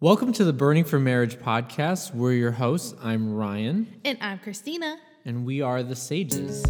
Welcome to the Burning for Marriage podcast. We're your hosts. I'm Ryan, And I'm Christina. and we are the Sages.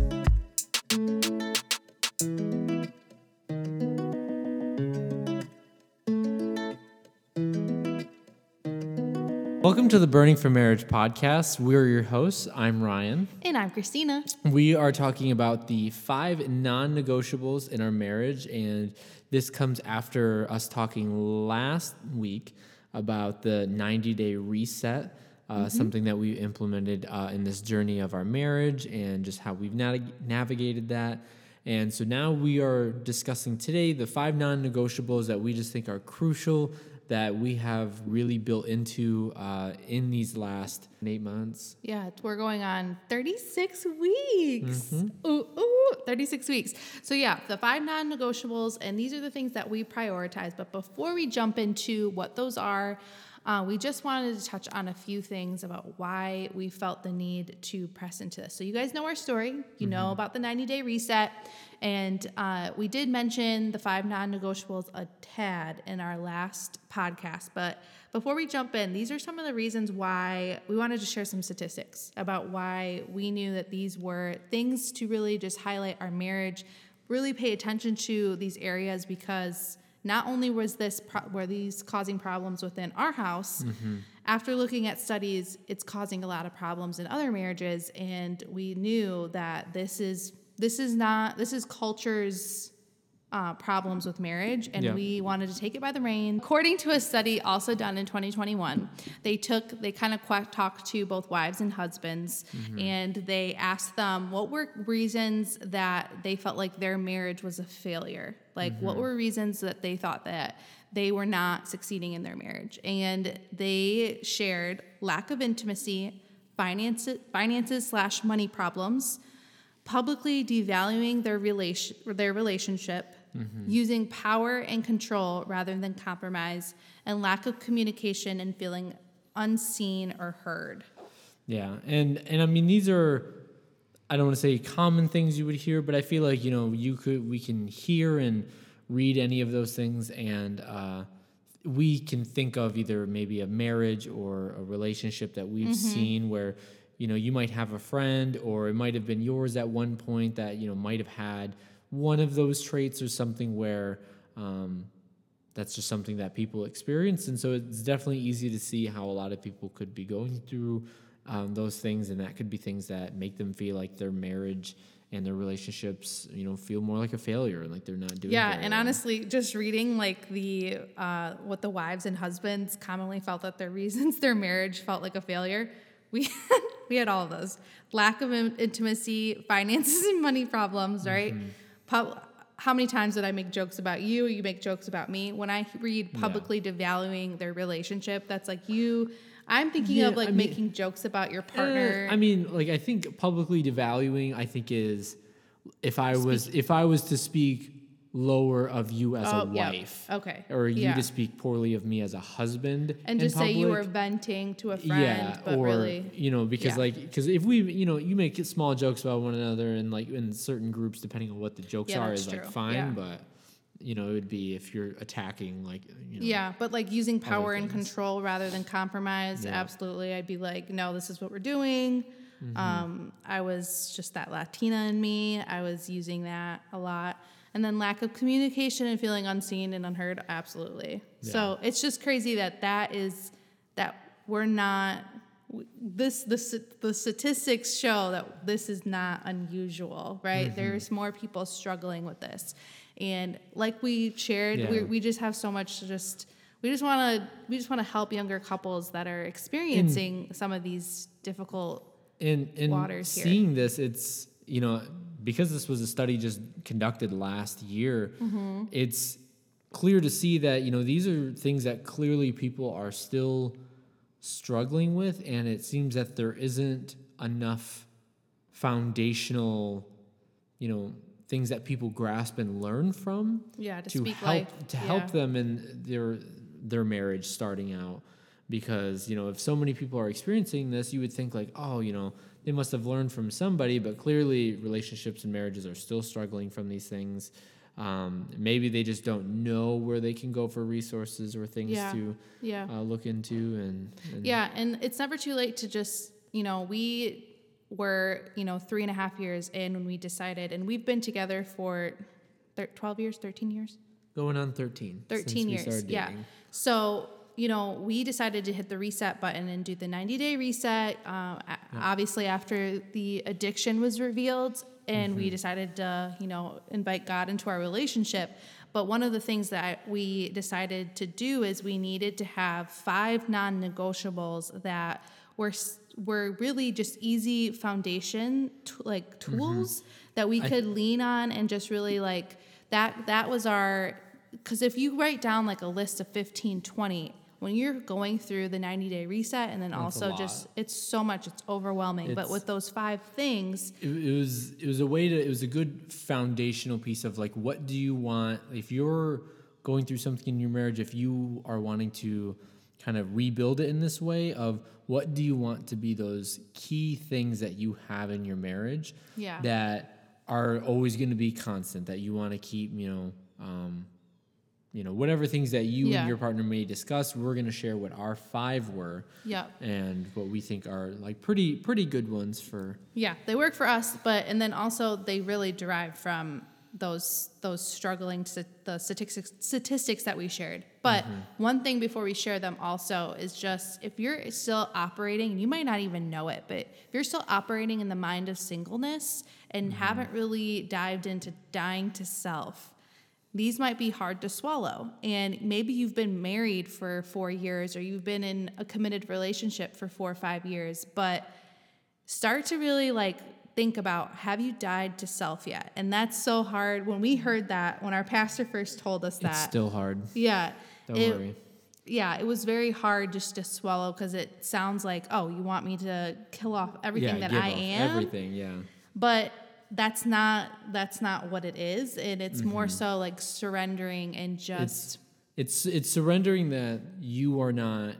Welcome to the Burning for Marriage podcast. We're your hosts. I'm Ryan. And I'm Christina. We are talking about the five non negotiables in our marriage, and this comes after us talking last week about the 90 day reset, uh, something that we implemented uh, in this journey of our marriage and just how we've nav- navigated that. And so now we are discussing today the five non negotiables that we just think are crucial that we have really built into uh, in these last eight months. Yeah, we're going on 36 weeks. Ooh, ooh, 36 weeks. So, yeah, the five non negotiables, and these are the things that we prioritize. But before we jump into what those are, uh, we just wanted to touch on a few things about why we felt the need to press into this. So, you guys know our story. You know about the 90 day reset. And uh, we did mention the five non negotiables a tad in our last podcast. But before we jump in, these are some of the reasons why we wanted to share some statistics about why we knew that these were things to really just highlight our marriage, really pay attention to these areas because not only was this pro- were these causing problems within our house mm-hmm. after looking at studies it's causing a lot of problems in other marriages and we knew that this is this is not this is culture's uh, problems with marriage, and Yeah. we wanted to take it by the rein. According to a study also done in 2021, they took they kind of qu- talked to both wives and husbands, and they asked them what were reasons that they felt like their marriage was a failure. Like what were reasons that they thought that they were not succeeding in their marriage, and they shared lack of intimacy, finances, finances slash money problems publicly devaluing their relation their relationship, using power and control rather than compromise, and lack of communication and feeling unseen or heard. Yeah, and and I mean these are I don't want to say common things you would hear, but I feel like you know you could we can hear and read any of those things, and uh, we can think of either maybe a marriage or a relationship that we've seen where you know you might have a friend or it might have been yours at one point that you know might have had one of those traits or something where um, that's just something that people experience and so it's definitely easy to see how a lot of people could be going through um, those things and that could be things that make them feel like their marriage and their relationships you know feel more like a failure and like they're not doing Yeah, and well. honestly, just reading like the uh, what the wives and husbands commonly felt that their reasons their marriage felt like a failure. We we had all of those: lack of in- intimacy, finances, and money problems. Right? Pub- how many times did I make jokes about you? You make jokes about me. When I read publicly devaluing their relationship, that's like you. I'm thinking Yeah, of like I mean- making jokes about your Eh, partner. I mean, like I think publicly devaluing. I think is if I was if I was to speak lower of you as a Oh, yeah. wife, Okay. or you Yeah. to speak poorly of me as a husband, and just say you were venting to a friend, yeah, but or really, you know, because yeah. like because if we you know you make small jokes about one another and like in certain groups, depending on what the jokes Yeah, are, is like fine, but you know it would be if you're attacking like you know Yeah, but like using power and control rather than compromise, absolutely. I'd be like, no, this is what we're doing. Mm-hmm. Um, I was just that Latina in me. I was using that a lot. And then lack of communication and feeling unseen and unheard, absolutely. So it's just crazy that that is that we're not. This the the statistics show that this is not unusual, right? Mm-hmm. There's more people struggling with this, and like we shared, we Yeah. we just have so much to just we just want to we just want to help younger couples that are experiencing some of these difficult in in waters here. seeing this it's you know because this was a study just conducted last year Mm-hmm. it's clear to see that you know these are things that clearly people are still struggling with and it seems that there isn't enough foundational you know things that people grasp and learn from yeah to, to help life to Yeah. help them in their their marriage starting out because you know if so many people are experiencing this you would think like oh you know they must have learned from somebody but clearly relationships and marriages are still struggling from these things Um, maybe they just don't know where they can go for resources or things Yeah. to Yeah. uh, look into. And, and Yeah, and it's never too late to just, you know, we were, you know, three and a half years in when we decided, and we've been together for thir- 12 years, 13 years? going on 13. 13 we years. Yeah. So, you know, we decided to hit the reset button and do the 90 day reset. Um, a- Obviously, after the addiction was revealed, and Mm-hmm. we decided to, you know, invite God into our relationship. But one of the things that we decided to do is we needed to have five non negotiables that were, were really just easy foundation, t- like tools that we could lean on and just really like that, that was our because if you write down like a list of 15 20 when you're going through the 90 day reset and then That's also just it's so much it's overwhelming but with those five things it, it was it was a way to it was a good foundational piece of like what do you want if you're going through something in your marriage if you are wanting to kind of rebuild it in this way of what do you want to be those key things that you have in your marriage Yeah. that are always going to be constant that you want to keep you know um, you know whatever things that you Yeah. and your partner may discuss we're going to share what our five were Yep. and what we think are like pretty pretty good ones for yeah they work for us but and then also they really derive from those those struggling st- the statistics statistics that we shared but mm-hmm. one thing before we share them also is just if you're still operating you might not even know it but if you're still operating in the mind of singleness and mm-hmm. haven't really dived into dying to self these might be hard to swallow. And maybe you've been married for four years or you've been in a committed relationship for four or five years, but start to really like think about have you died to self yet? And that's so hard. When we heard that, when our pastor first told us that, it's still hard yeah. don't it- worry Yeah, it was very hard just to swallow because it sounds like, oh, you want me to kill off everything that give I am Everything, yeah. but that's not that's not what it is and it's more Mm-hmm. so like surrendering and just It's it's surrendering that you are not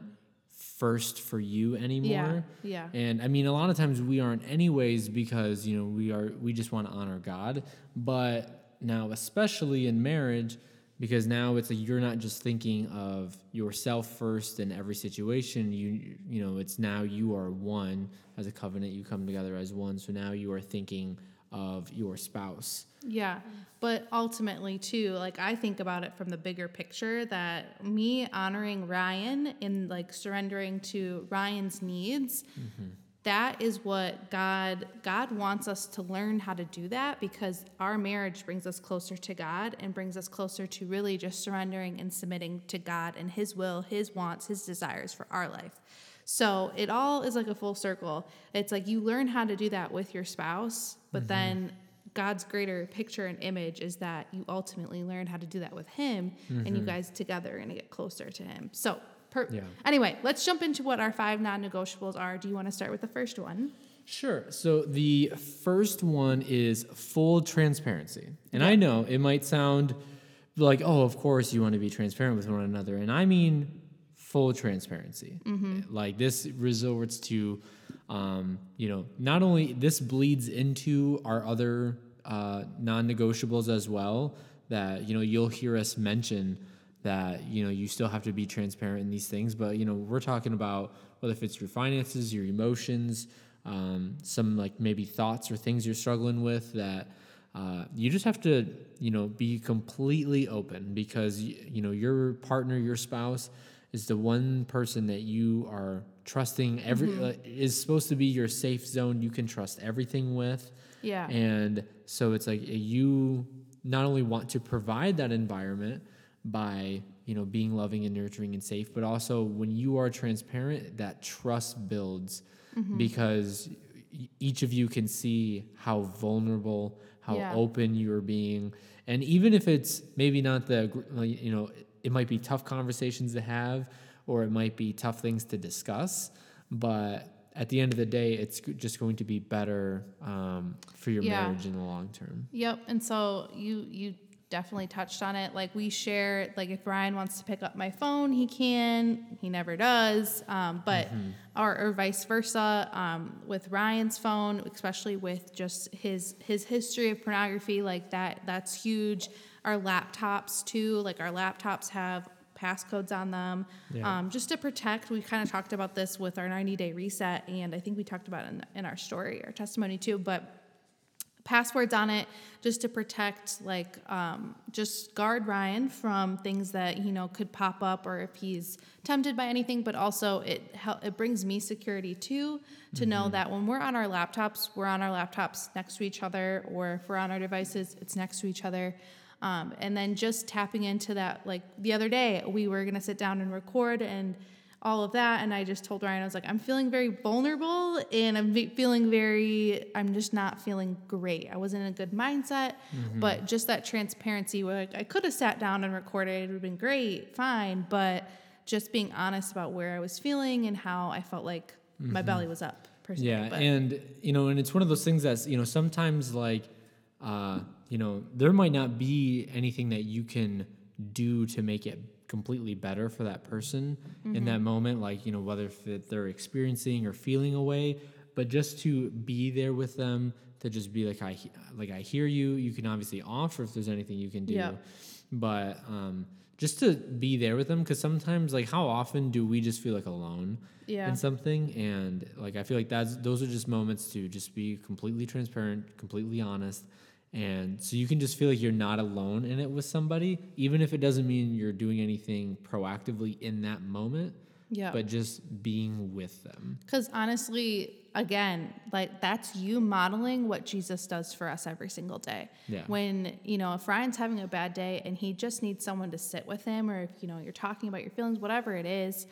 first for you anymore. yeah. And I mean, a lot of times we aren't anyways because you know we are we just want to honor God. But now, especially in marriage, because now it's like you're not just thinking of yourself first in every situation. You you know, it's now you are one as a covenant. You come together as one. So now you are thinking of your spouse. yeah but ultimately too like i think about it from the bigger picture that me honoring ryan and like surrendering to ryan's needs mm-hmm. that is what god god wants us to learn how to do that because our marriage brings us closer to god and brings us closer to really just surrendering and submitting to god and his will his wants his desires for our life so it all is like a full circle it's like you learn how to do that with your spouse but mm-hmm. then god's greater picture and image is that you ultimately learn how to do that with him and you mm-hmm. guys together are going to get closer to him so per- Yeah. anyway let's jump into what our five non-negotiables are do you want to start with the first one Sure. So the first one is full transparency. And I know it might sound like, oh, of course you want to be transparent with one another. And I mean full transparency. Like this resorts to, um, you know, not only this bleeds into our other uh, non negotiables as well, that, you know, you'll hear us mention that you know you still have to be transparent in these things but you know we're talking about whether if it's your finances your emotions um, some like maybe thoughts or things you're struggling with that uh, you just have to you know be completely open because you know your partner your spouse is the one person that you are trusting every uh, is supposed to be your safe zone you can trust everything with. Yeah. And so it's like you not only want to provide that environment by you know being loving and nurturing and safe, but also when you are transparent, that trust builds because e- each of you can see how vulnerable, how Yeah. open you're being, and even if it's maybe not the you know it might be tough conversations to have, or it might be tough things to discuss, but at the end of the day, it's just going to be better um, for your Yeah. marriage in the long term. Yep. And so you you definitely touched on it. Like we share, like if Ryan wants to pick up my phone, he can. He never does. Um, but or, or vice versa. Um, with Ryan's phone, especially with just his his history of pornography, like that that's huge. Our laptops too. Like our laptops have passcodes on them, Yeah. um, just to protect. We kind of talked about this with our 90 day reset, and I think we talked about it in, in our story, our testimony too. But passwords on it just to protect like um, just guard ryan from things that you know could pop up or if he's tempted by anything but also it hel- it brings me security too to know that when we're on our laptops we're on our laptops next to each other or if we're on our devices it's next to each other um, and then just tapping into that like the other day we were going to sit down and record and all of that and i just told ryan i was like i'm feeling very vulnerable and i'm feeling very i'm just not feeling great i wasn't in a good mindset but just that transparency where like, i could have sat down and recorded it would have been great fine but just being honest about where i was feeling and how i felt like my belly was up per se. Yeah, but, and you know, and it's one of those things that's you know sometimes like, uh, you know, there might not be anything that you can do to make it completely better for that person in Mm-hmm. that moment, like you know whether if they're experiencing or feeling a way, but just to be there with them, to just be like I like I hear you. You can obviously offer if there's anything you can do, Yeah. but um, just to be there with them because sometimes like how often do we just feel like alone? Yeah. in something and like i feel like that's those are just moments to just be completely transparent completely honest and so you can just feel like you're not alone in it with somebody even if it doesn't mean you're doing anything proactively in that moment yeah but just being with them Because honestly, again, like that's you modeling what Jesus does for us every single day. Yeah. When, you know, if Ryan's having a bad day and he just needs someone to sit with him, or if, you know, you're talking about your feelings, whatever it is,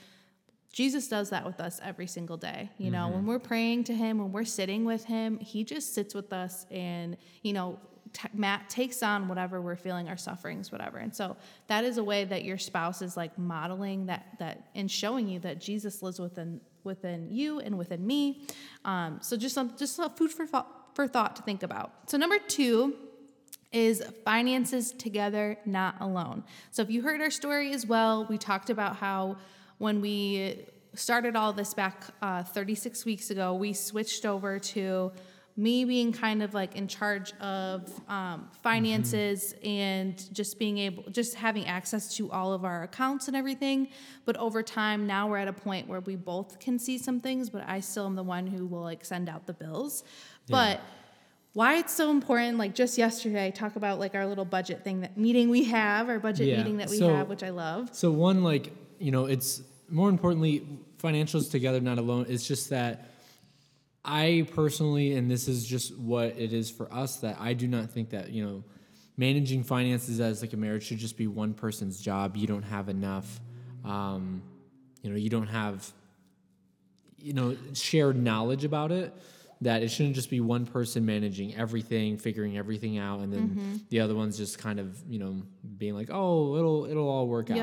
Jesus does that with us every single day. You know, when we're praying to him, when we're sitting with him, he just sits with us and, you know, t- Matt takes on whatever we're feeling, our sufferings, whatever. And so that is a way that your spouse is like modeling that, that and showing you that Jesus lives within within you and within me. Um, so just some, just a food for thought, for thought to think about. So number two is finances together, not alone. So if you heard our story as well, we talked about how when we started all this back uh, 36 weeks ago, we switched over to me being kind of like in charge of um, finances and just being able, just having access to all of our accounts and everything. But over time, now we're at a point where we both can see some things, but I still am the one who will like send out the bills. But why it's so important like just yesterday I talk about like our little budget thing that meeting we have our budget Yeah, meeting that we so- have which i love So one, like you know, it's more importantly, financials together, not alone. It's just that I personally, and this is just what it is for us, that I do not think that you know, managing finances as like a marriage should just be one person's job. You don't have enough, um, you know, you don't have, you know, shared knowledge about it. That it shouldn't just be one person managing everything, figuring everything out, and then Mm-hmm. the other one's just kind of, you know, being like, "Oh, it'll it'll all work out."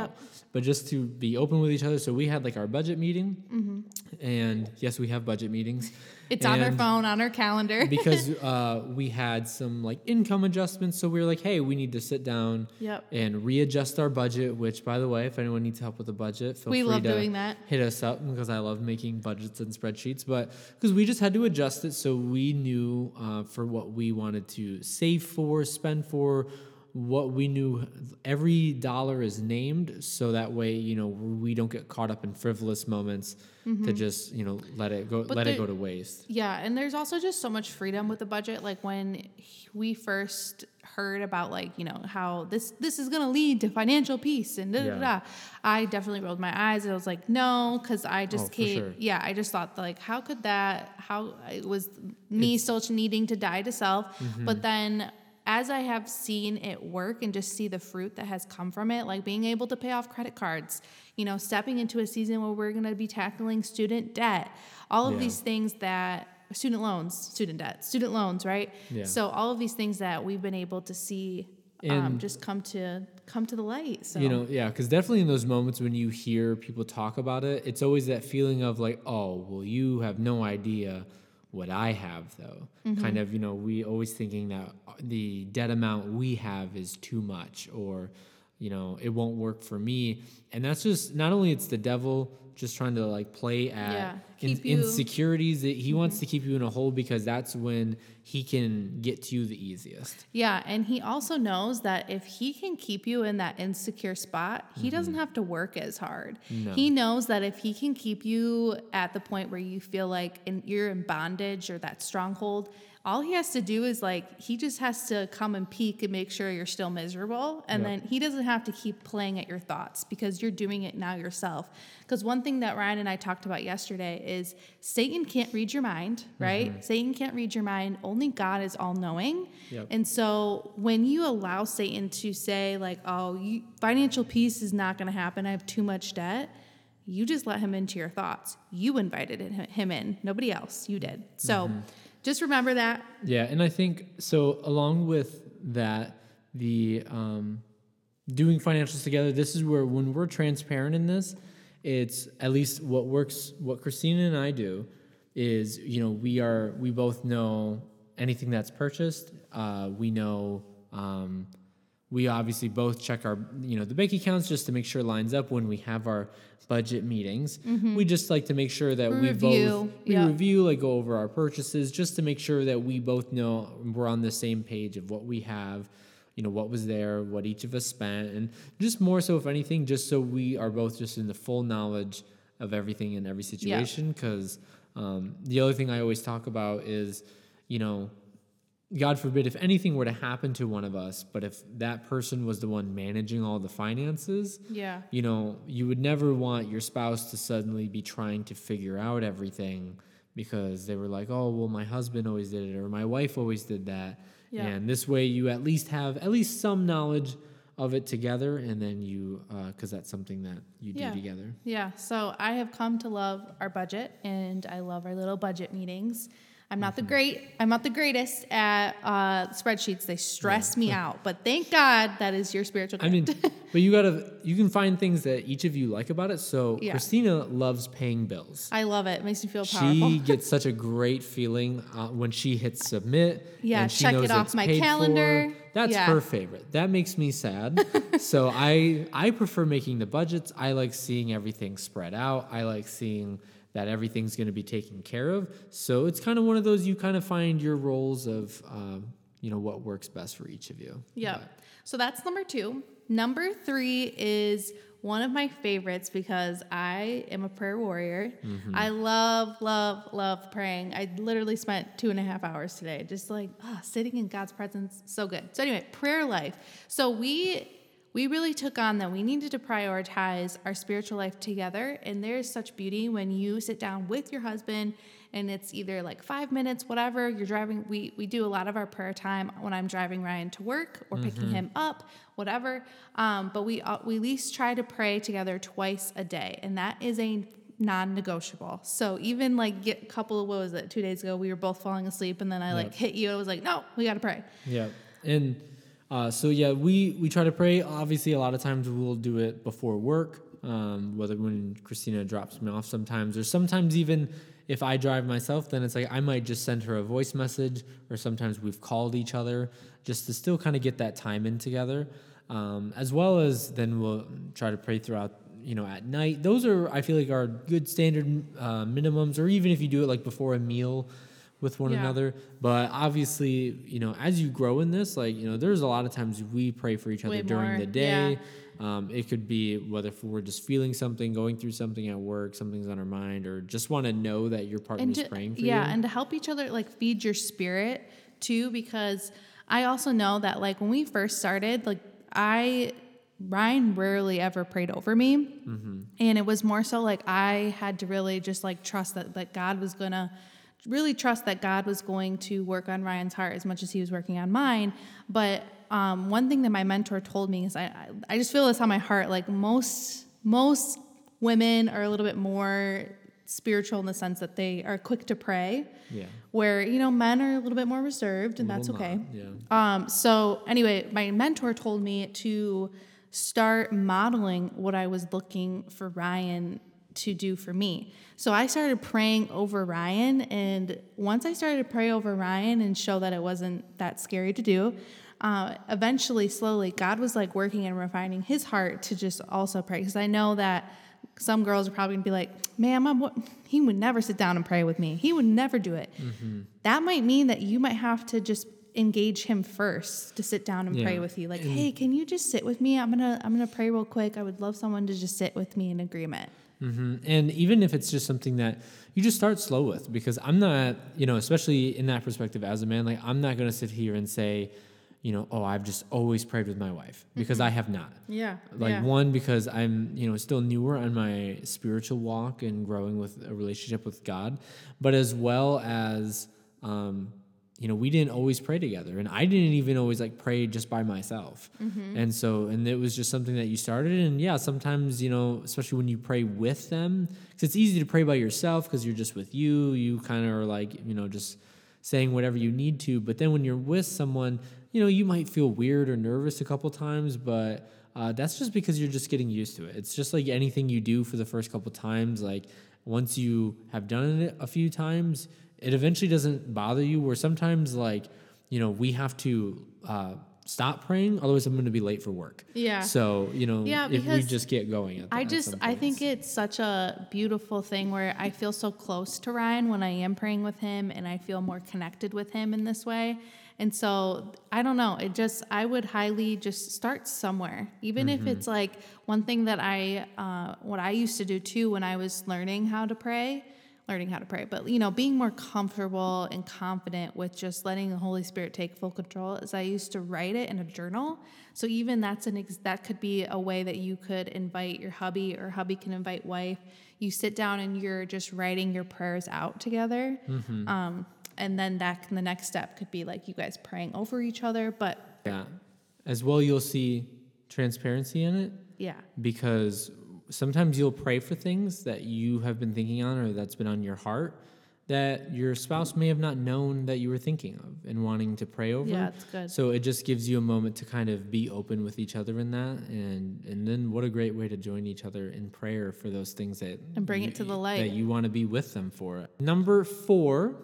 But just to be open with each other. So we had like our budget meeting, Mm-hmm. and yes, we have budget meetings. It's on our phone on our calendar because uh, we had some like income adjustments. So we were like, hey, we need to sit down Yep. and readjust our budget. Which, by the way, if anyone needs help with the budget, feel We free love to doing that. Hit us up because I love making budgets and spreadsheets. But because we just had to adjust it, so we knew uh, for what we wanted to save for, spend for. What we knew, every dollar is named, so that way you know we don't get caught up in frivolous moments to just you know let it go, Mm-hmm. But let it go to waste. yeah and there's also just so much freedom with the budget like when we first heard about like you know how this this is going to lead to financial peace and da da da i definitely rolled my eyes and i was like no because i just Oh, can't sure. yeah i just thought like how could that how it was me still needing to die to self Mm-hmm. but then as I have seen it work and just see the fruit that has come from it, like being able to pay off credit cards, you know, stepping into a season where we're going to be tackling student debt, all of Yeah. these things that student loans, student debt, student loans, right? Yeah. So all of these things that we've been able to see um, just come to come to the light. So You know, yeah, because definitely in those moments when you hear people talk about it, it's always that feeling of like, oh, well, you have no idea what I have, though. Mm-hmm. Kind of, you know, we always thinking that the debt amount we have is too much, or, you know, it won't work for me. And that's just not only it's the devil just trying to like play at Yeah, in- Mm-hmm. insecurities he wants to keep you in a hole because that's when he can get to you the easiest. Yeah, and he also knows that if he can keep you in that insecure spot, he doesn't have to work as hard. No. He knows that if he can keep you at the point where you feel like in, you're in bondage or that stronghold, all he has to do is like he just has to come and peek and make sure you're still miserable and Yep. then he doesn't have to keep playing at your thoughts because you're doing it now yourself. Because one thing that ryan and i talked about yesterday is satan can't read your mind mm-hmm. right? Satan can't read your mind. Only god is all knowing Yep. and so when you allow satan to say like oh you, financial peace is not going to happen. I have too much debt you just let him into your thoughts. You invited him- him in. Nobody else. You did. So mm-hmm. Just remember that Yeah, and I think so. Along with that, the um, doing financials together. This is where when we're transparent in this, it's at least what works. What Christina and I do is, you know, we are we both know anything that's purchased. Uh, we know. Um, we obviously both check our you know the bank accounts just to make sure it lines up when we have our budget meetings. We just like to make sure that we, both review, we yeah. review like go over our purchases just to make sure that we both know we're on the same page of what we have you know what was there what each of us spent and just more so if anything just so we are both just in the full knowledge of everything in every situation because um, the other thing i always talk about is you know God forbid if anything were to happen to one of us, but if that person was the one managing all the finances, yeah you know, you would never want your spouse to suddenly be trying to figure out everything because they were like, oh, well, my husband always did it or my wife always did that. Yeah. And this way you at least have at least some knowledge of it together and then you, uh, because that's something that you Yeah. do together. Yeah, so I have come to love our budget and I love our little budget meetings. I'm not Mm-hmm. the great, I'm not the greatest at uh, spreadsheets. They stress me out, but thank God that is your spiritual I mean, but you gotta, you can find things that each of you like about it. So Yeah. Christina loves paying bills. I love it. It makes me feel powerful. She gets such a great feeling uh, when she hits submit. Yeah, and she check knows it off my paid for. calendar. That's Yeah. her favorite. That makes me sad. so I I prefer making the budgets. I like seeing everything spread out. I like seeing that everything's going to be taken care of. So it's kind of one of those you kind of find your roles of um, you know what works best for each of you. Yeah. But- So that's number two. Number three is one of my favorites because I am a prayer warrior. I love, love, love praying. I literally spent two and a half hours today just like ah, sitting in God's presence. So good. So anyway, prayer life. So we we really took on that we needed to prioritize our spiritual life together. And there's such beauty when you sit down with your husband and it's either like five minutes whatever you're driving we, we do a lot of our prayer time when i'm driving ryan to work or picking him up whatever. Um, but we, uh, we at least try to pray together twice a day and that is a non-negotiable. So even like get a couple of what was it two days ago we were both falling asleep and then i like hit you i was like no we got to pray. Yeah, and uh, so yeah, we we try to pray. Obviously, a lot of times we'll do it before work, um, whether when Christina drops me off sometimes, or sometimes even if I drive myself, then it's like I might just send her a voice message, or sometimes we've called each other just to still kind of get that time in together, um, as well as then we'll try to pray throughout. You know, at night. Those are I feel like are good standard uh, minimums, or even if you do it like before a meal with one Yeah. another. But obviously, you know, as you grow in this, like, you know, there's a lot of times we pray for each other Way during more, the day. Um, it could be whether we're just feeling something, going through something at work, something's on our mind, or just want to know that your partner's to, praying for yeah, you. Yeah, and to help each other like feed your spirit too, because I also know that like when we first started, like I Ryan rarely ever prayed over me, Mm-hmm. and it was more so like I had to really just like trust that that God was gonna really trust that God was going to work on Ryan's heart as much as he was working on mine. But um, one thing that my mentor told me is I I- just feel this on my heart like most most women are a little bit more spiritual in the sense that they are quick to pray yeah. where you know men are a little bit more reserved and that's okay not, yeah. um, so anyway my mentor told me to start modeling what i was looking for ryan to do for me so i started praying over ryan and once i started to pray over ryan and show that it wasn't that scary to do uh, eventually slowly god was like working and refining his heart to just also pray because i know that some girls are probably gonna be like, "Ma'am, I'm what he would never sit down and pray with me. He would never do it." Mm-hmm. That might mean that you might have to just engage him first to sit down and pray with you. Like, "Hey, can you just sit with me? I'm gonna I'm gonna pray real quick. I would love someone to just sit with me in agreement." Hmm And even if it's just something that you just start slow with, because I'm not, you know, especially in that perspective as a man, like I'm not going to sit here and say, you know, oh, I've just always prayed with my wife because I have not. Yeah. Like one, because I'm, you know, still newer on my spiritual walk and growing with a relationship with God, but as well as, um, you know, we didn't always pray together, and I didn't even always like pray just by myself. And so, and it was just something that you started, and yeah, sometimes you know, especially when you pray with them, because it's easy to pray by yourself because you're just with you. You kind of are like, you know, just saying whatever you need to. But then when you're with someone, you know, you might feel weird or nervous a couple times, but uh, that's just because you're just getting used to it. It's just like anything you do for the first couple times. Like once you have done it a few times, it eventually doesn't bother you. Where sometimes, like, you know, we have to uh, stop praying, otherwise, I'm going to be late for work. Yeah. So, you know, Yeah, if we just get going. At I just I think it's such a beautiful thing where I feel so close to Ryan when I am praying with him and I feel more connected with him in this way. And so I don't know, it just I would highly just start somewhere. Even if it's like one thing that I uh, what I used to do too when I was learning how to pray, learning how to pray, but you know, being more comfortable and confident with just letting the Holy Spirit take full control is I used to write it in a journal. So even that's an ex- that could be a way that you could invite your hubby or hubby can invite wife. You sit down and you're just writing your prayers out together. Um, and then that the next step could be like you guys praying over each other, but Yeah. As well, you'll see transparency in it. yeah. because sometimes you'll pray for things that you have been thinking on or that's been on your heart that your spouse may have not known that you were thinking of and wanting to pray over. Yeah, it's good. So it just gives you a moment to kind of be open with each other in that and and then what a great way to join each other in prayer for those things that And bring you- it to the light. that you want to be with them for. Number 4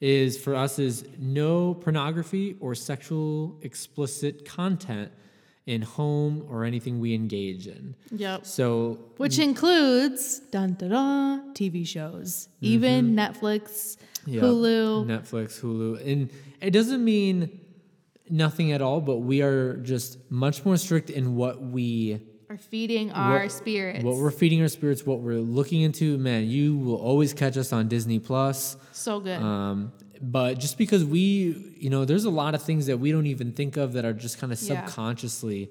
is for us is no pornography or sexual explicit content in home or anything we engage in. Yep. So Which includes dun dun dun TV shows, even Netflix, yeah, Hulu. Netflix, Hulu, and it doesn't mean nothing at all, but we are just much more strict in what we Are feeding our what- spirits. what we're feeding our spirits, what we're looking into. Man, you will always catch us on Disney Plus. so good. Um, but just because we, you know, there's a lot of things that we don't even think of that are just kind of Yeah. subconsciously,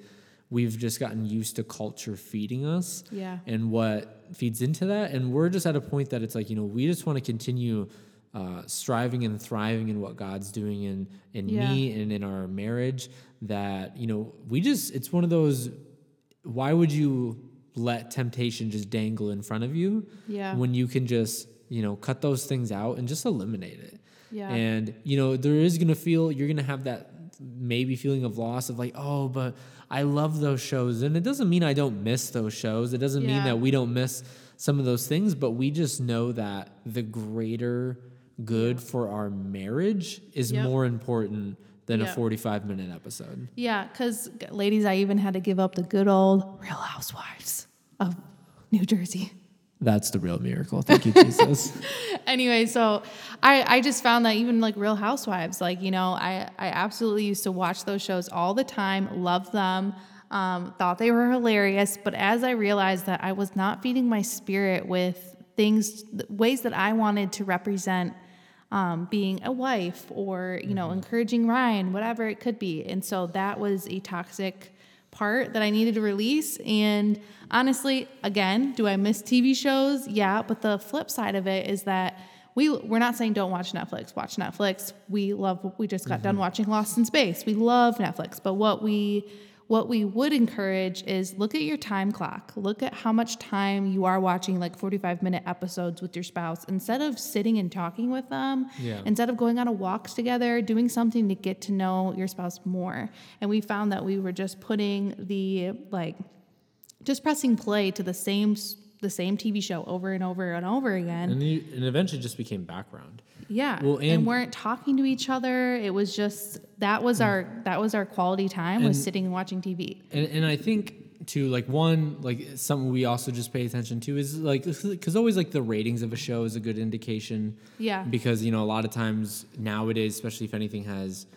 we've just gotten used to culture feeding us. Yeah. And what feeds into that. And we're just at a point that it's like, you know, we just want to continue uh, striving and thriving in what God's doing in, in Yeah. me and in our marriage. That, you know, we just, it's one of those, why would you let temptation just dangle in front of you? Yeah. When you can just, you know, cut those things out and just eliminate it. Yeah. And, you know, there is to feel, you're to have that maybe feeling of loss of like, oh, but I love those shows. And it doesn't mean I don't miss those shows. It doesn't mean that we don't miss some of those things, but we just know that the greater good for our marriage is Yep. more important than a 45 minute episode. Yeah, because ladies, I even had to give up the good old Real Housewives of New Jersey. That's the real miracle. Thank you, Jesus. anyway, so I, I just found that even like Real Housewives, like, you know, I, I absolutely used to watch those shows all the time, love them, um, thought they were hilarious. But as I realized that I was not feeding my spirit with things, ways that I wanted to represent um, being a wife or, you know, encouraging Ryan, whatever it could be. And so that was a toxic part that I needed to release. And honestly, again, do I miss TV shows? Yeah, but the flip side of it is that we we're not saying don't watch Netflix. Watch Netflix. We love we just got done mm-hmm. watching Lost in Space. We love Netflix. But what we what we would encourage is look at your time clock. Look at how much time you are watching like 45 minute episodes with your spouse instead of sitting and talking with them Yeah. instead of going on a walks together, doing something to get to know your spouse more. And we found that we were just putting the like just pressing play to the same the same TV show over and over and over again. and, you, and eventually just became background. Yeah. Well, and, and- weren't talking to each other. It was just that was our that was our quality time was sitting and watching TV. And, and I think to like one like something we also just pay attention to is like because always like the ratings of a show is a good indication Yeah. because you know a lot of times nowadays especially if anything has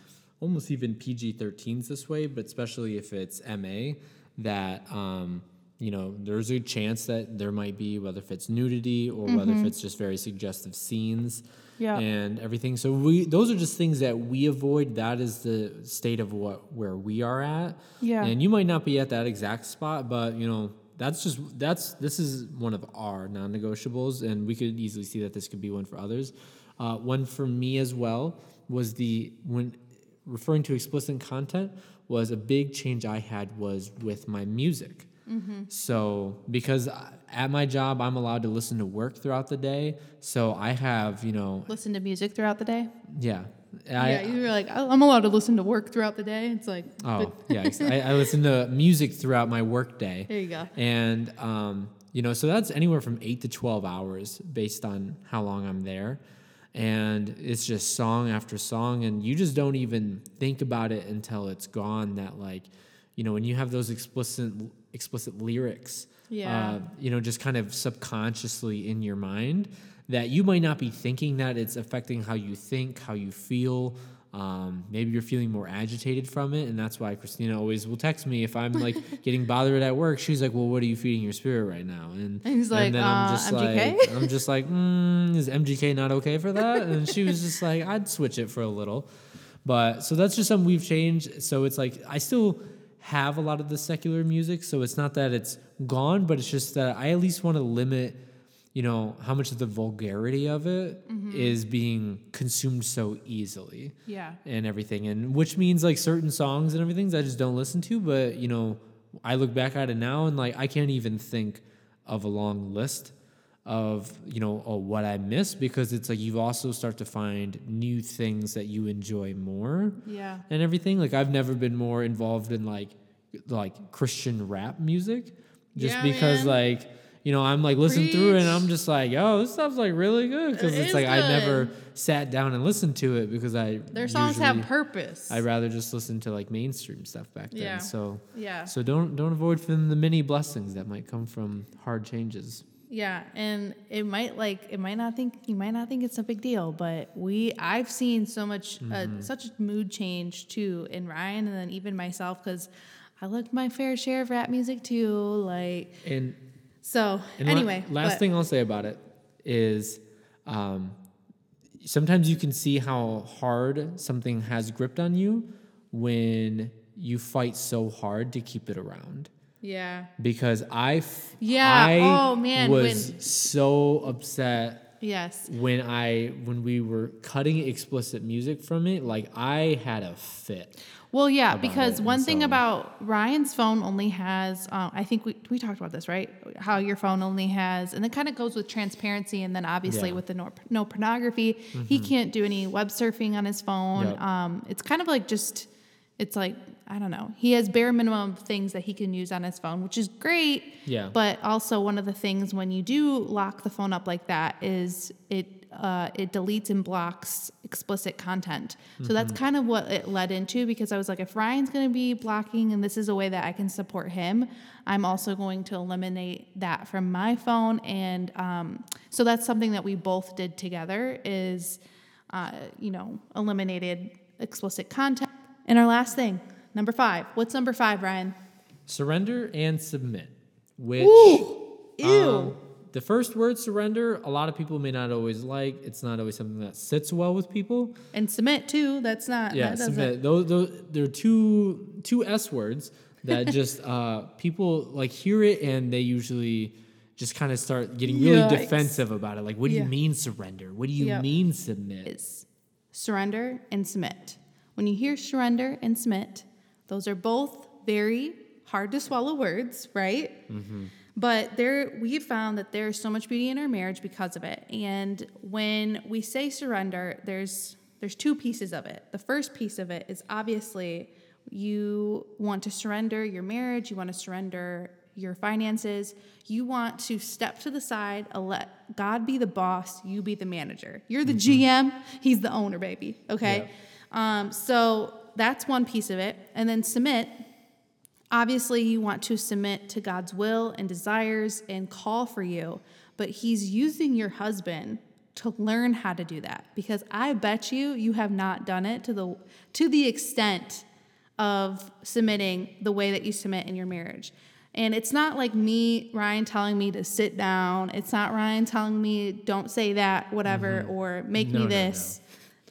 almost even pg-13s this way but especially if it's ma that um you know there's a chance that there might be whether if it's nudity or whether if it's just very suggestive scenes Yeah. and everything. So we those are just things that we avoid. That is the state of what where we are at. Yeah. and you might not be at that exact spot but you know that's just that's this is one of our non-negotiables and we could easily see that this could be one for others. Uh, one for me as well was the when referring to explicit content was a big change i had was with my music so because at my job i'm allowed to listen to work throughout the day so i have you know Listen to music throughout the day. yeah yeah, you were like, "Oh, I'm allowed to listen to work throughout the day. It's like, Oh, yeah. I, I listen to music throughout my workday. There you go. And, um, you know, so that's anywhere from eight to 12 hours based on how long I'm there. And it's just song after song. And you just don't even think about it until it's gone that, like, you know, when you have those explicit, explicit lyrics, Yeah. uh, you know, just kind of subconsciously in your mind that you might not be thinking that it's affecting how you think, how you feel. Um, maybe you're feeling more agitated from it, and that's why Christina always will text me if I'm like getting bothered at work. She's like, "Well, what are you feeding your spirit right now?" And, And he's like, then "Uh, MGK?" like, I'm just like, mm, "Is MGK not okay for that?" And she was just like, "I'd switch it for a little." But so that's just something we've changed. So it's like I still have a lot of the secular music, so it's not that it's gone, but it's just that I at least want to limit, you know, how much of the vulgarity of it mm-hmm. is being consumed so easily yeah. and everything, and which means like certain songs and everything that I just don't listen to. But you know, I look back at it now and like I can't even think of a long list of you know oh, what I miss because it's like you also start to find new things that you enjoy more Yeah. and everything. Like I've never been more involved in like like Christian rap music, just Yeah, because man. like you know I'm like listening through it and I'm just like oh this stuff's like really good because It it's like I never sat down and listened to it because I Their songs have purpose. I'd rather just listen to like mainstream stuff back then. Yeah. So yeah. so don't don't avoid from the many blessings that might come from hard changes. Yeah, and it might like it might not think you might not think it's a big deal, but we I've seen so much Mm-hmm. uh, such a mood change too in Ryan and then even myself because I looked my fair share of rap music too. Like And so. And la- anyway, last but- thing I'll say about it is um, sometimes you can see how hard something has gripped on you when you fight so hard to keep it around. Yeah. Because I, f- Yeah, I oh, man, was when- so upset Yes. when I when we were cutting explicit music from it. Like I had a fit. Well, yeah, because it, one thing so- about Ryan's phone only has, uh, I think we, we talked about this, right? How your phone only has, and it kind of goes with transparency, and then obviously Yeah. Mm-hmm. with the no, no pornography, he can't do any web surfing on his phone. Yep. Um, it's kind of like just, it's like I don't know. He has bare minimum things that he can use on his phone, which is great. Yeah. But also one of the things when you do lock the phone up like that is it uh, it deletes and blocks explicit content. So that's kind of what it led into because I was like, if Ryan's going to be blocking and this is a way that I can support him, I'm also going to eliminate that from my phone. And um, so that's something that we both did together is, uh, you know, eliminated explicit content. And our last thing, number five. What's number five, Ryan? Surrender and submit, which Ew. um, the first word surrender, a lot of people may not always like. It's not always something that sits well with people. and submit too. That's not. Yeah, that submit. Those, those there are two two S words that just uh, people like hear it and they usually just kind of start getting really Yikes. defensive about it. Like, what do Yeah. you mean surrender? What do you Yep. mean submit? is surrender and submit. When you hear surrender and submit, those are both very hard to swallow words, right? But there, we have found that there's so much beauty in our marriage because of it. And when we say surrender, there's there's two pieces of it. The first piece of it is obviously you want to surrender your marriage, you want to surrender your finances, you want to step to the side and let God be the boss, you be the manager. You're the GM, he's the owner, baby. Okay. Um, so that's one piece of it. And then submit Obviously, you want to submit to God's will and desires and call for you, but He's using your husband to learn how to do that because I bet you you have not done it to the to the extent of submitting the way that you submit in your marriage. And it's not like me, Ryan, telling me to sit down. It's not Ryan telling me don't say that, whatever, mm-hmm. or make No, me this.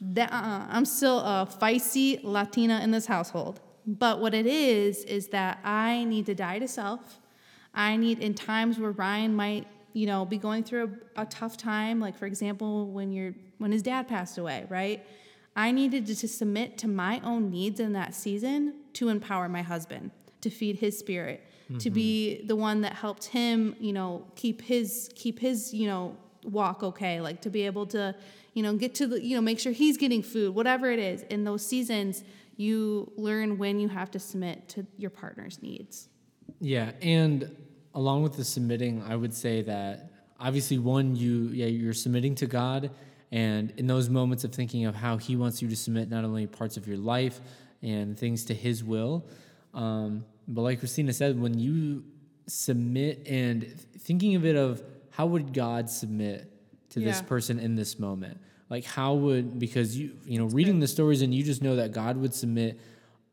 That uh-uh. I'm still a feisty Latina in this household. But what it is is that I need to die to self. I need in times where Ryan might, you know, be going through a, a tough time, like for example, when you're when his dad passed away, right? I needed to, to submit to my own needs in that season to empower my husband, to feed his spirit, to mm-hmm. be the one that helped him, you know, keep his keep his, you know, walk okay, like to be able to, you know, get to the, you know, make sure he's getting food, whatever it is. In those seasons, you learn when you have to submit to your partner's needs. Yeah, and along with the submitting, I would say that obviously one you yeah you're submitting to God, and in those moments of thinking of how He wants you to submit not only parts of your life and things to His will, um, but like Christina said, when you submit and thinking of it of how would God submit to this person in this moment? Like how would because you you know reading the stories and you just know that god would submit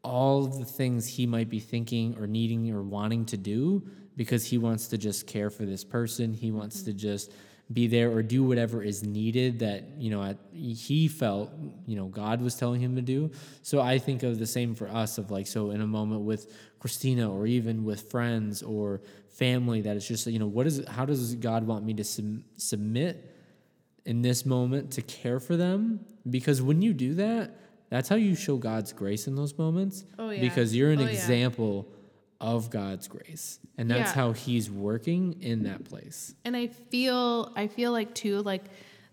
all of the things he might be thinking or needing or wanting to do because he wants to just care for this person. He wants mm-hmm. to just be there or do whatever is needed that you know at, he felt you know god was telling him to do. So i think of the same for us of like so in a moment with christina or even with friends or family that it's just you know what is how does god want me to sub- submit in this moment to care for them because when you do that that's how you show god's grace in those moments Oh, yeah. because you're an Oh, yeah. example of god's grace and that's Yeah. how he's working in that place and i feel i feel like too like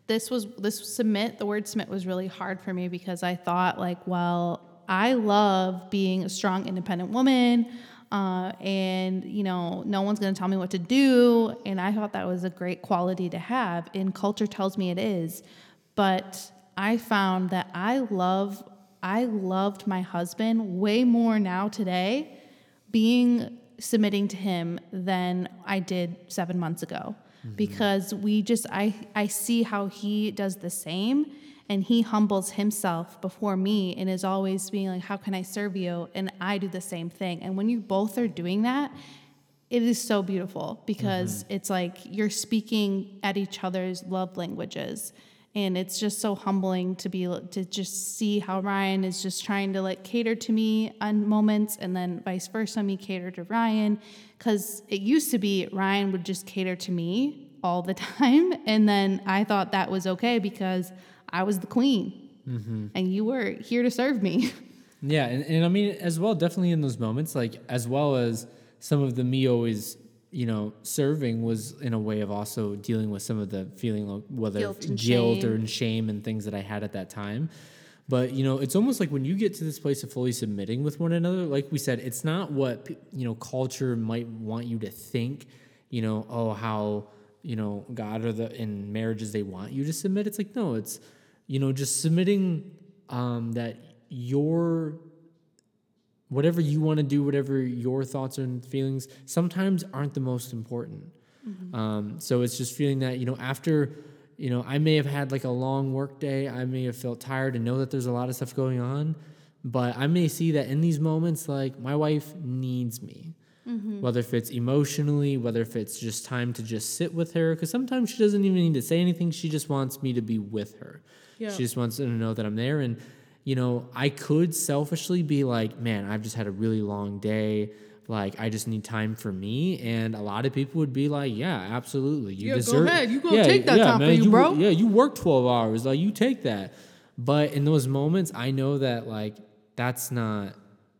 this was this submit the word submit was really hard for me because i thought like well i love being a strong independent woman uh, and you know no one's going to tell me what to do. And i thought that was a great quality to have. And culture tells me it is. But i found that i love i loved my husband way more now today being submitting to him than I did seven months ago. Because we just I I see how he does the same and he humbles himself before me and is always being like how can I serve you? And I do the same thing. And when you both are doing that it is so beautiful because mm-hmm. it's like you're speaking at each other's love languages. And it's just so humbling to be to just see how Ryan is just trying to like cater to me on moments and then vice versa me cater to Ryan. Cuz it used to be Ryan would just cater to me all the time. And then I thought that was okay because I was the queen mm-hmm. and you were here to serve me Yeah, and, and I mean as well, definitely in those moments, like as well as some of the me always, you know, serving was in a way of also dealing with some of the feeling of whether Guilt guilt shame. or and shame and things that I had at that time. But you know, it's almost like when you get to this place of fully submitting with one another, like we said, it's not what you know culture might want you to think. You know, oh how you know God or the in marriages they want you to submit. It's like no, it's you know just submitting um, that your whatever you want to do, whatever your thoughts and feelings, sometimes aren't the most important. Um, so it's just feeling that, you know, after, you know, I may have had like a long work day, I may have felt tired and know that there's a lot of stuff going on, but I may see that in these moments, like my wife needs me. Whether if it's emotionally, whether if it's just time to just sit with her, because sometimes she doesn't even need to say anything. She just wants me to be with her. Yeah. She just wants to know that I'm there. And, you know, I could selfishly be like, man, I've just had a really long day. Like, I just need time for me. And a lot of people would be like, yeah, absolutely. You Yeah, go deserve ahead. You gonna take that time for you, you, bro. Yeah, you work 12 hours. Like, you take that. But in those moments, I know that, like, that's not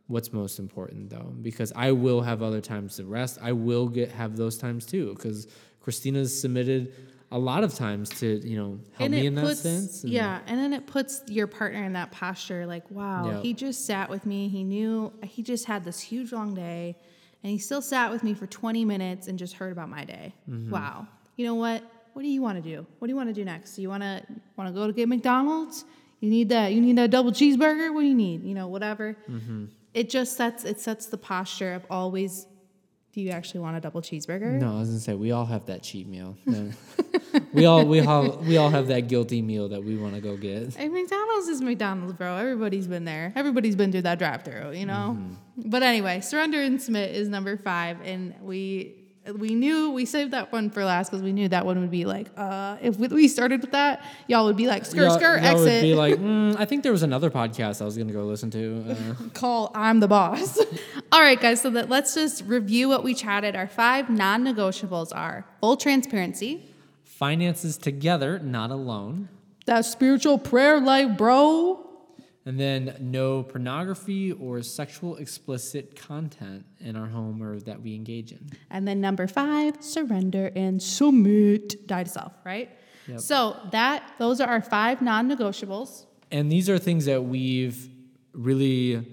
what's most important though because i will have other times to rest i will get have those times too because christina's submitted a lot of times to you know help me in that sense and- yeah, and then it puts your partner in that posture like, wow, Yeah. he just sat with me. He knew he just had this huge long day and he still sat with me for 20 minutes and just heard about my day. Mm-hmm. Wow. You know what? What do you want to do? What do you want to do next? You want to want to go to get McDonald's? You need that you need that double cheeseburger? What do you need? You know, whatever. Mm-hmm. it just sets it sets the posture of always. Do you actually want a double cheeseburger? No, I was gonna say we all have that cheat meal. We all we all we all have that guilty meal that we want to go get. Hey, McDonald's is McDonald's, bro. Everybody's been there. Everybody's been through that drive-through, you know. Mm-hmm. But anyway, surrender and submit is number five, and we we knew we saved that one for last because we knew that one would be like, uh, if we- we started with that, y'all would be like, skirt, Y'all- skirt, y'all would exit. be like, mm, I think there was another podcast I was gonna go listen to. Uh, call I'm the boss. All right, guys, so that let's just review what we chatted. Our five non-negotiables are full transparency, finances together, not alone. that spiritual prayer life, bro. And then no pornography or sexual explicit content in our home or that we engage in. And then number five, surrender and submit. Die to self, right? Yep. So that those are our five non-negotiables. And these are things that we've really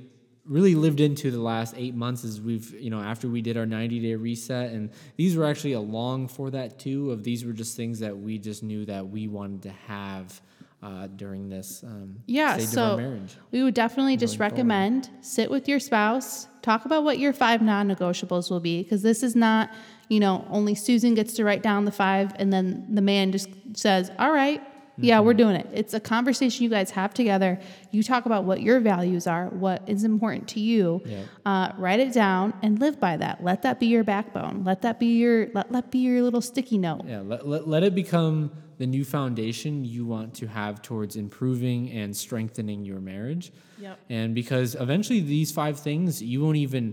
really lived into the last eight months as we've you know after we did our 90 day reset and these were actually along for that too of these were just things that we just knew that we wanted to have uh, during this um, Yeah, stage of so our marriage we would definitely just Going forward. recommend sit with your spouse, talk about what your five non-negotiables will be because this is not, you know, only Susan gets to write down the five and then the man just says, "All right, yeah, Mm-hmm. we're doing it." It's a conversation you guys have together. You talk about what your values are, what is important to you. Yeah. Uh, write it down and live by that. Let that be your backbone. Let that be your let let be your little sticky note. yeah let, let, let it become the new foundation you want to have towards improving and strengthening your marriage Yep. and because eventually these five things you won't even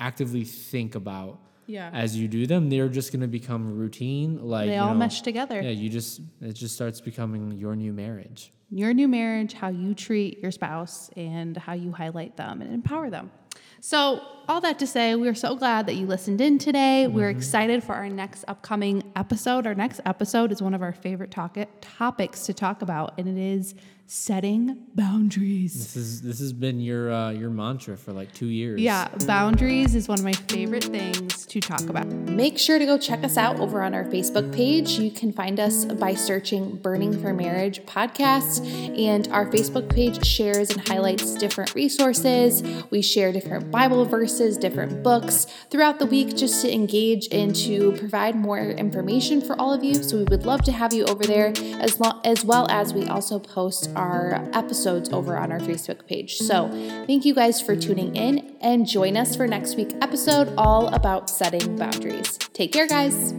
actively think about Yeah. as you do them they're just going to become routine like They you all know, mesh together. yeah you just it just starts becoming your new marriage your new marriage, how you treat your spouse, and how you highlight them and empower them. So, all that to say, we're so glad that you listened in today. We're mm-hmm. excited for our next upcoming episode. Our next episode is one of our favorite talk- topics to talk about, and it is setting boundaries. this is this has been your uh, your mantra for like two years Yeah, boundaries is one of my favorite things to talk about. Make sure to go check us out over on our Facebook page. You can find us by searching Burning for Marriage podcast, and our Facebook page shares and highlights different resources. We share different Bible verses, different books throughout the week just to engage and to provide more information for all of you. So we would love to have you over there as long as well as we also post our episodes over on our Facebook page. So thank you guys for tuning in and join us for next week's episode all about setting boundaries. Take care, guys.